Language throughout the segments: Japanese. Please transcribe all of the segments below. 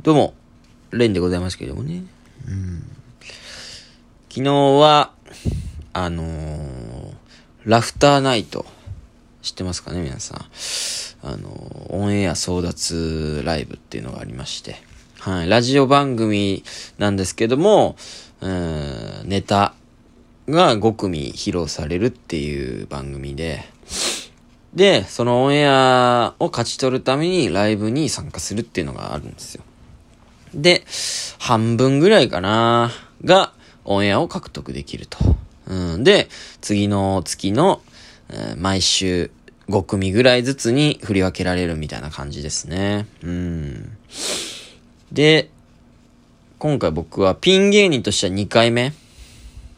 どうも、レンでございますけれどもね。うん、昨日は、あのー、ラフターナイト、知ってますかね、皆さん。あのー、オンエア争奪ライブっていうのがありまして。はい、ラジオ番組なんですけども、うん、ネタが5組披露されるっていう番組で、で、そのオンエアを勝ち取るためにライブに参加するっていうのがあるんですよ。で、半分ぐらいかな、がオンエアを獲得できると。うん、で、次の月の、えー、毎週5組ぐらいずつに振り分けられるみたいな感じですね。うん。で、今回僕はピン芸人としては2回目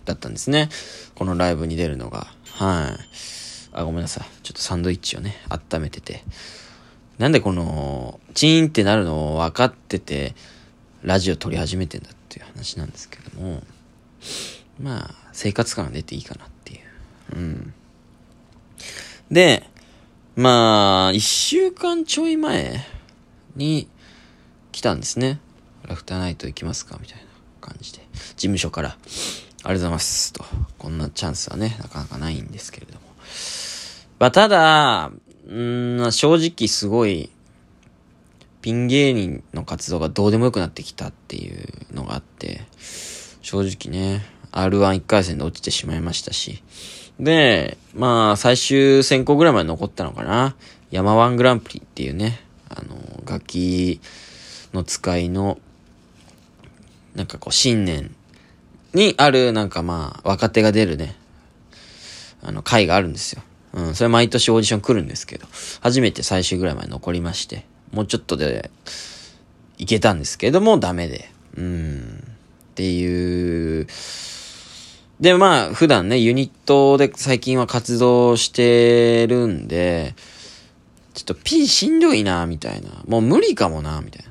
だったんですね。このライブに出るのが。はい。あ、ごめんなさい。ちょっとサンドイッチをね、温めてて。なんでこの、チーンってなるのを分かってて、ラジオ撮り始めてんだっていう話なんですけども、まあ、生活感が出ていいかなっていう。うん。で、まあ、一週間ちょい前に来たんですね。ラフターナイト行きますかみたいな感じで。事務所から、ありがとうございますと。こんなチャンスはね、なかなかないんですけれども。まあ、ただ、うん、正直すごい、ピン芸人の活動がどうでもよくなってきたっていうのがあって、正直ね、R11 回戦で落ちてしまいましたし。で、まあ、最終選考ぐらいまで残ったのかな。山ワングランプリっていうね、あの、楽器の使いの、なんかこう、新年にある、なんかまあ、若手が出るね、あの、会があるんですよ。うん、それ毎年オーディション来るんですけど、初めて最終ぐらいまで残りまして、もうちょっとで、いけたんですけども、ダメで。うん。っていう。で、まあ、普段ね、ユニットで最近は活動してるんで、ちょっと P しんどいな、みたいな。もう無理かもな、みたいな。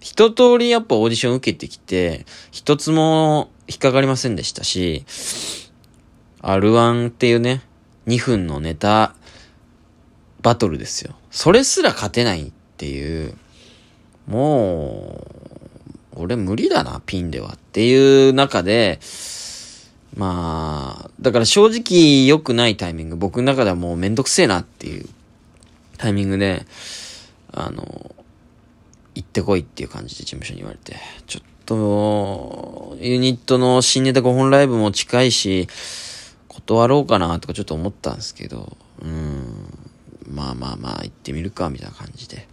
一通りやっぱオーディション受けてきて、一つも引っかかりませんでしたし、R1 っていうね、2分のネタバトルですよ。それすら勝てないっていう、もう、俺無理だな、ピンではっていう中で、まあ、だから正直良くないタイミング、僕の中ではもうめんどくせえなっていうタイミングで、あの、行ってこいっていう感じで事務所に言われて、ちょっと、ユニットの新ネタ5本ライブも近いし、断ろうかなとかちょっと思ったんですけど、うん、まあまあまあ行ってみるかみたいな感じで、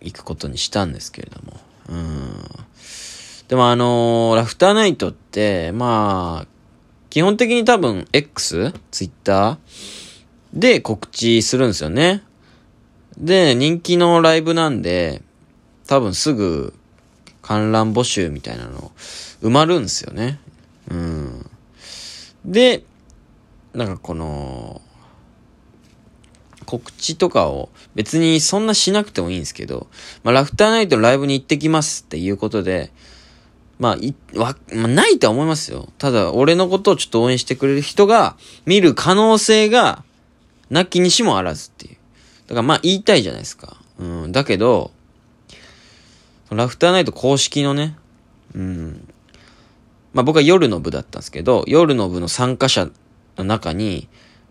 行くことにしたんですけれども、うん。でもあのー、ラフターナイトって、まあ、基本的に多分 X? Twitter? で告知するんですよね。で、人気のライブなんで、多分すぐ観覧募集みたいなの埋まるんですよね。うん。で、なんかこの、告知とかを別にそんなしなくてもいいんですけど、まあ、ラフターナイトライブに行ってきますっていうことで、まあ、い、わ、まあ、ないとは思いますよ。ただ、俺のことをちょっと応援してくれる人が見る可能性が、なきにしもあらずっていう。だからまあ言いたいじゃないですか。うん。だけど、ラフターナイト公式のね、うん。まあ僕は夜の部だったんですけど、夜の部の参加者の中に、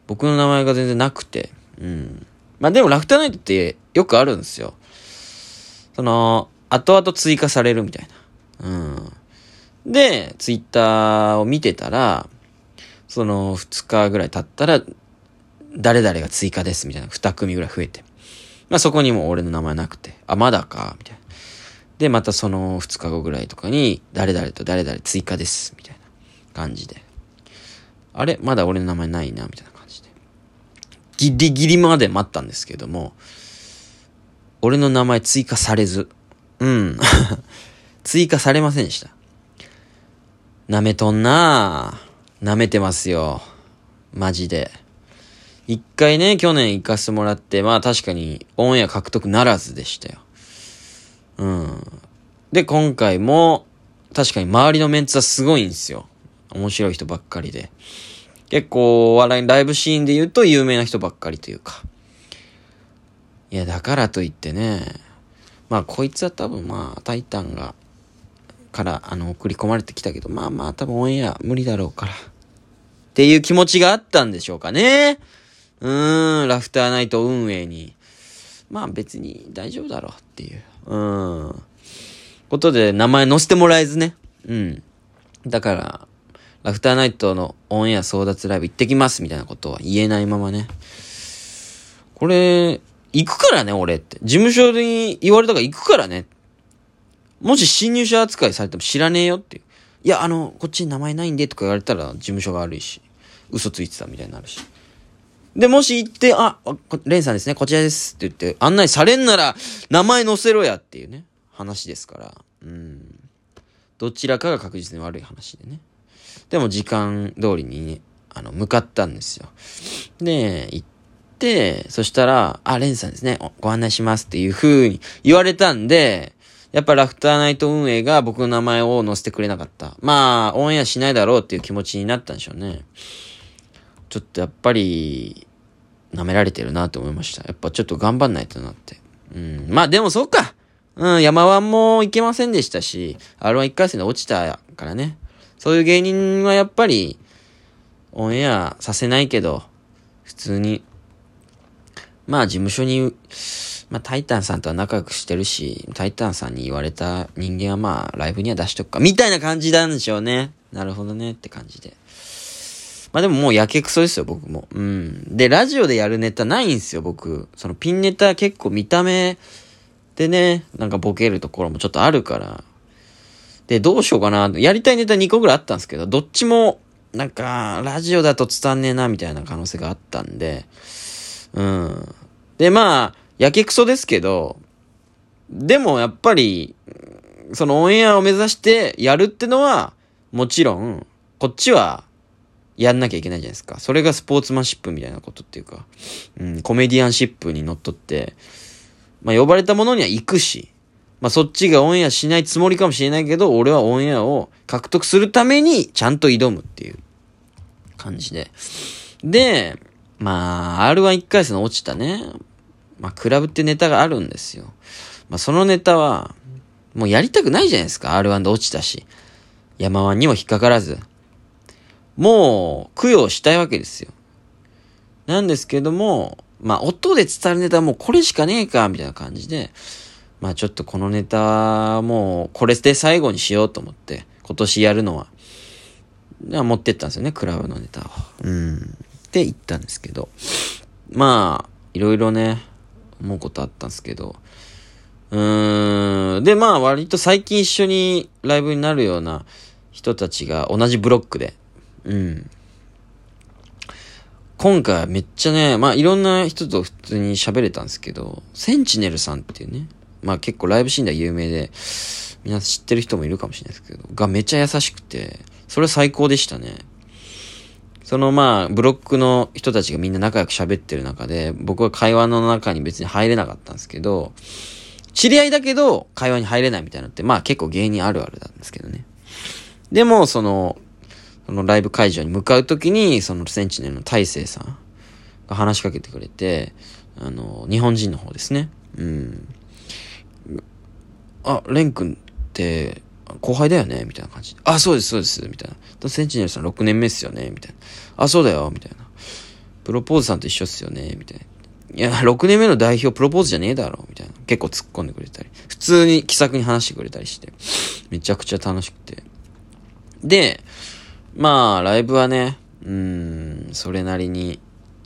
僕の名前が全然なくて、うん。まあでもラフターナイトってよくあるんですよ。その、後々追加されるみたいな。うん。で、ツイッターを見てたら、その2日ぐらい経ったら、誰々が追加ですみたいな2組ぐらい増えて。まあそこにも俺の名前なくて、あ、まだか、みたいな。で、またその2日後ぐらいとかに、誰々と誰々追加です、みたいな感じで。あれ？まだ俺の名前ないな、みたいな。ギリギリまで待ったんですけども、俺の名前追加されず、うん。追加されませんでした。舐めとんなぁ。舐めてますよ。マジで。一回ね、去年行かせてもらって、まあ確かにオンエア獲得ならずでしたよ。うん。で、今回も、確かに周りのメンツはすごいんですよ。面白い人ばっかりで。結構、笑い、ライブシーンで言うと有名な人ばっかりというか。いや、だからといってね、まあこいつは多分まあタイタンが、からあの送り込まれてきたけど、まあまあ多分オンエア無理だろうから。っていう気持ちがあったんでしょうかね。うーん、ラフターナイト運営に。まあ別に大丈夫だろうっていう。うん。ことで名前載せてもらえずね。うん。だから、ラフターナイトのオンエア争奪ライブ行ってきますみたいなことは言えないままね。これ、行くからね、俺って。事務所に言われたから行くからね。もし新入社扱いされても知らねえよっていう。いや、あの、こっちに名前ないんでとか言われたら事務所が悪いし、嘘ついてたみたいになるし。で、もし行って、あ、レンさんですね、こちらですって言って案内されんなら名前載せろやっていうね、話ですから。うん。どちらかが確実に悪い話でね。でも時間通りにね、あの、向かったんですよ。で、行って、そしたら、あ、レンさんですね、ご案内しますっていう風に言われたんで、やっぱラフターナイト運営が僕の名前を載せてくれなかった。まあ、オンエアしないだろうっていう気持ちになったんでしょうね。ちょっとやっぱり、舐められてるなと思いました。やっぱちょっと頑張んないとなって。うん。まあでもそうか。うん、山湾も行けませんでしたし、R11 回戦で落ちたからね。そういう芸人はやっぱり、オンエアさせないけど、普通に、まあ事務所に、まあタイタンさんとは仲良くしてるし、タイタンさんに言われた人間はまあライブには出しとくか、みたいな感じなんでしょうね。なるほどねって感じで。まあでももうやけくそですよ、僕も。うん。で、ラジオでやるネタないんですよ、僕。そのピンネタ結構見た目でね、なんかボケるところもちょっとあるから。で、どうしようかな。やりたいネタ2個ぐらいあったんですけど、どっちも、なんか、ラジオだと伝わんねえな、みたいな可能性があったんで、うん。で、まあ、やけくそですけど、でもやっぱり、そのオンエアを目指してやるってのは、もちろん、こっちは、やんなきゃいけないじゃないですか。それがスポーツマンシップみたいなことっていうか、うん、コメディアンシップにのっとって、まあ呼ばれたものには行くし、まあそっちがオンエアしないつもりかもしれないけど、俺はオンエアを獲得するためにちゃんと挑むっていう感じで。で、まあ R11 回戦の落ちたね、まあクラブってネタがあるんですよ。まあそのネタは、もうやりたくないじゃないですか。R1 で落ちたし。山湾にも引っかからず。もう、供養したいわけですよ。なんですけども、まあ、音で伝わるネタはもうこれしかねえか、みたいな感じで、まあちょっとこのネタ、もうこれで最後にしようと思って、今年やるのは、持ってったんですよね、クラブのネタを。うん。って言ったんですけど、まあ、いろいろね、思うことあったんですけど、うーん。で、まあ割と最近一緒にライブになるような人たちが同じブロックで、うん。今回めっちゃね、まあいろんな人と普通に喋れたんですけど、センチネルさんっていうね、まあ結構ライブシーンでは有名で、皆さん知ってる人もいるかもしれないですけど、がめちゃ優しくて、それ最高でしたね。そのまあ、ブロックの人たちがみんな仲良く喋ってる中で、僕は会話の中に別に入れなかったんですけど、知り合いだけど会話に入れないみたいなのって、まあ結構芸人あるあるなんですけどね。でも、その、そのライブ会場に向かうときに、そのセンチネルの大勢さんが話しかけてくれて、あの、日本人の方ですね。うん。あ、レン君って後輩だよね？みたいな感じ。あ、そうです、そうです、みたいな。センチネルさん6年目っすよね？みたいな。あ、そうだよ、みたいな。プロポーズさんと一緒っすよね？みたいな。いや、6年目の代表プロポーズじゃねえだろ？みたいな。結構突っ込んでくれたり。普通に気さくに話してくれたりして。めちゃくちゃ楽しくて。で、まあ、ライブはね、うん、それなりに、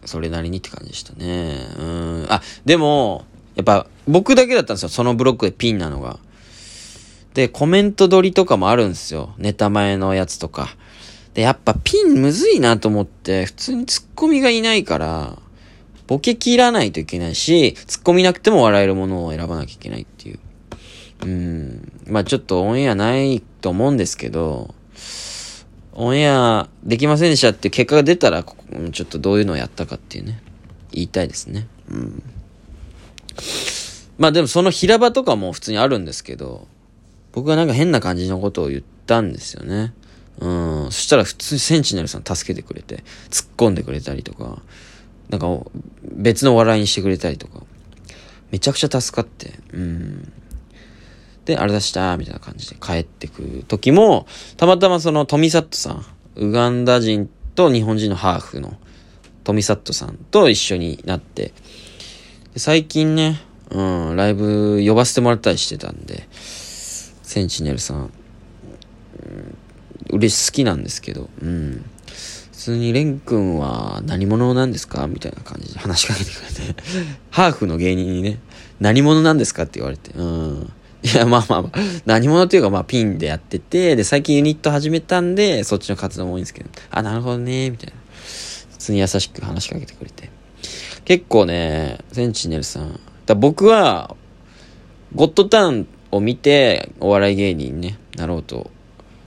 それなりにって感じでしたね。うん。あ、でも、やっぱ、僕だけだったんですよ。そのブロックでピンなのが。で、コメント撮りとかもあるんですよ。ネタ前のやつとか。で、やっぱピンむずいなと思って、普通にツッコミがいないから、ボケ切らないといけないし、ツッコミなくても笑えるものを選ばなきゃいけないっていう。うん。まあちょっとオンエアないと思うんですけど、オンエアできませんでしたって結果が出たら、ちょっとどういうのをやったかっていうね、言いたいですね。うん。まあでもその平場とかも普通にあるんですけど、僕はなんか変な感じのことを言ったんですよね。うん。そしたら普通にセンチネルさん助けてくれて、突っ込んでくれたりとか、なんか別の笑いにしてくれたりとか、めちゃくちゃ助かって、うん。で、あれ出したみたいな感じで帰ってくる時も、たまたまそのトミサットさん、ウガンダ人と日本人のハーフのトミサットさんと一緒になって、最近ね、うん、ライブ呼ばせてもらったりしてたんで、センチネルさん、うん、嬉し好きなんですけど、うん。普通にレン君は何者なんですか？みたいな感じで話しかけてくれて ハーフの芸人にね、何者なんですかって言われて、うん。いや、まあまあまあ、何者っていうか、まあピンでやってて、で、最近ユニット始めたんで、そっちの活動も多いんですけど、あ、なるほどね、みたいな。普通に優しく話しかけてくれて。結構ね、センチネルさん、だ僕は、ゴッドタウンを見て、お笑い芸人に、ね、なろうと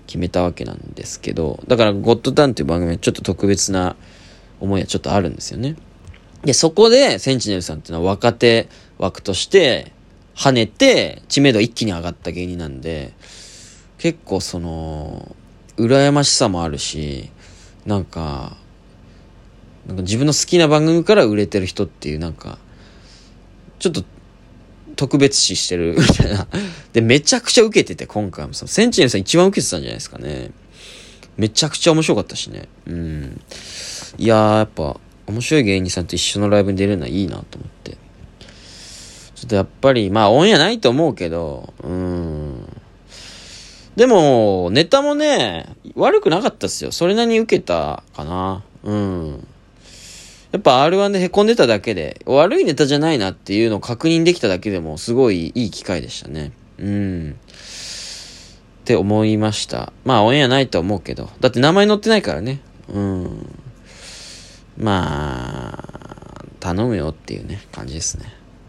決めたわけなんですけど、だから、ゴッドタウンっていう番組はちょっと特別な思いはちょっとあるんですよね。で、そこで、センチネルさんっていうのは若手枠として、跳ねて、知名度一気に上がった芸人なんで、結構その、羨ましさもあるし、なんか、なんか自分の好きな番組から売れてる人っていうなんか、ちょっと特別視してる みたいな。で、めちゃくちゃ受けてて、今回もそのセンチネルさん一番受けてたんじゃないですかね。めちゃくちゃ面白かったしね。うん。いやー、やっぱ、面白い芸人さんと一緒のライブに出れるのはいいなと思って。ちょっとやっぱり、まあオンエアないと思うけど、うん。でも、ネタもね、悪くなかったっすよ。それなりに受けたかな。うん。やっぱ R1 で凹んでただけで、悪いネタじゃないなっていうのを確認できただけでも、すごいいい機会でしたね。うん。って思いました。まあ、オンエアないと思うけど。だって名前載ってないからね。うん。まあ、頼むよっていうね、感じですね。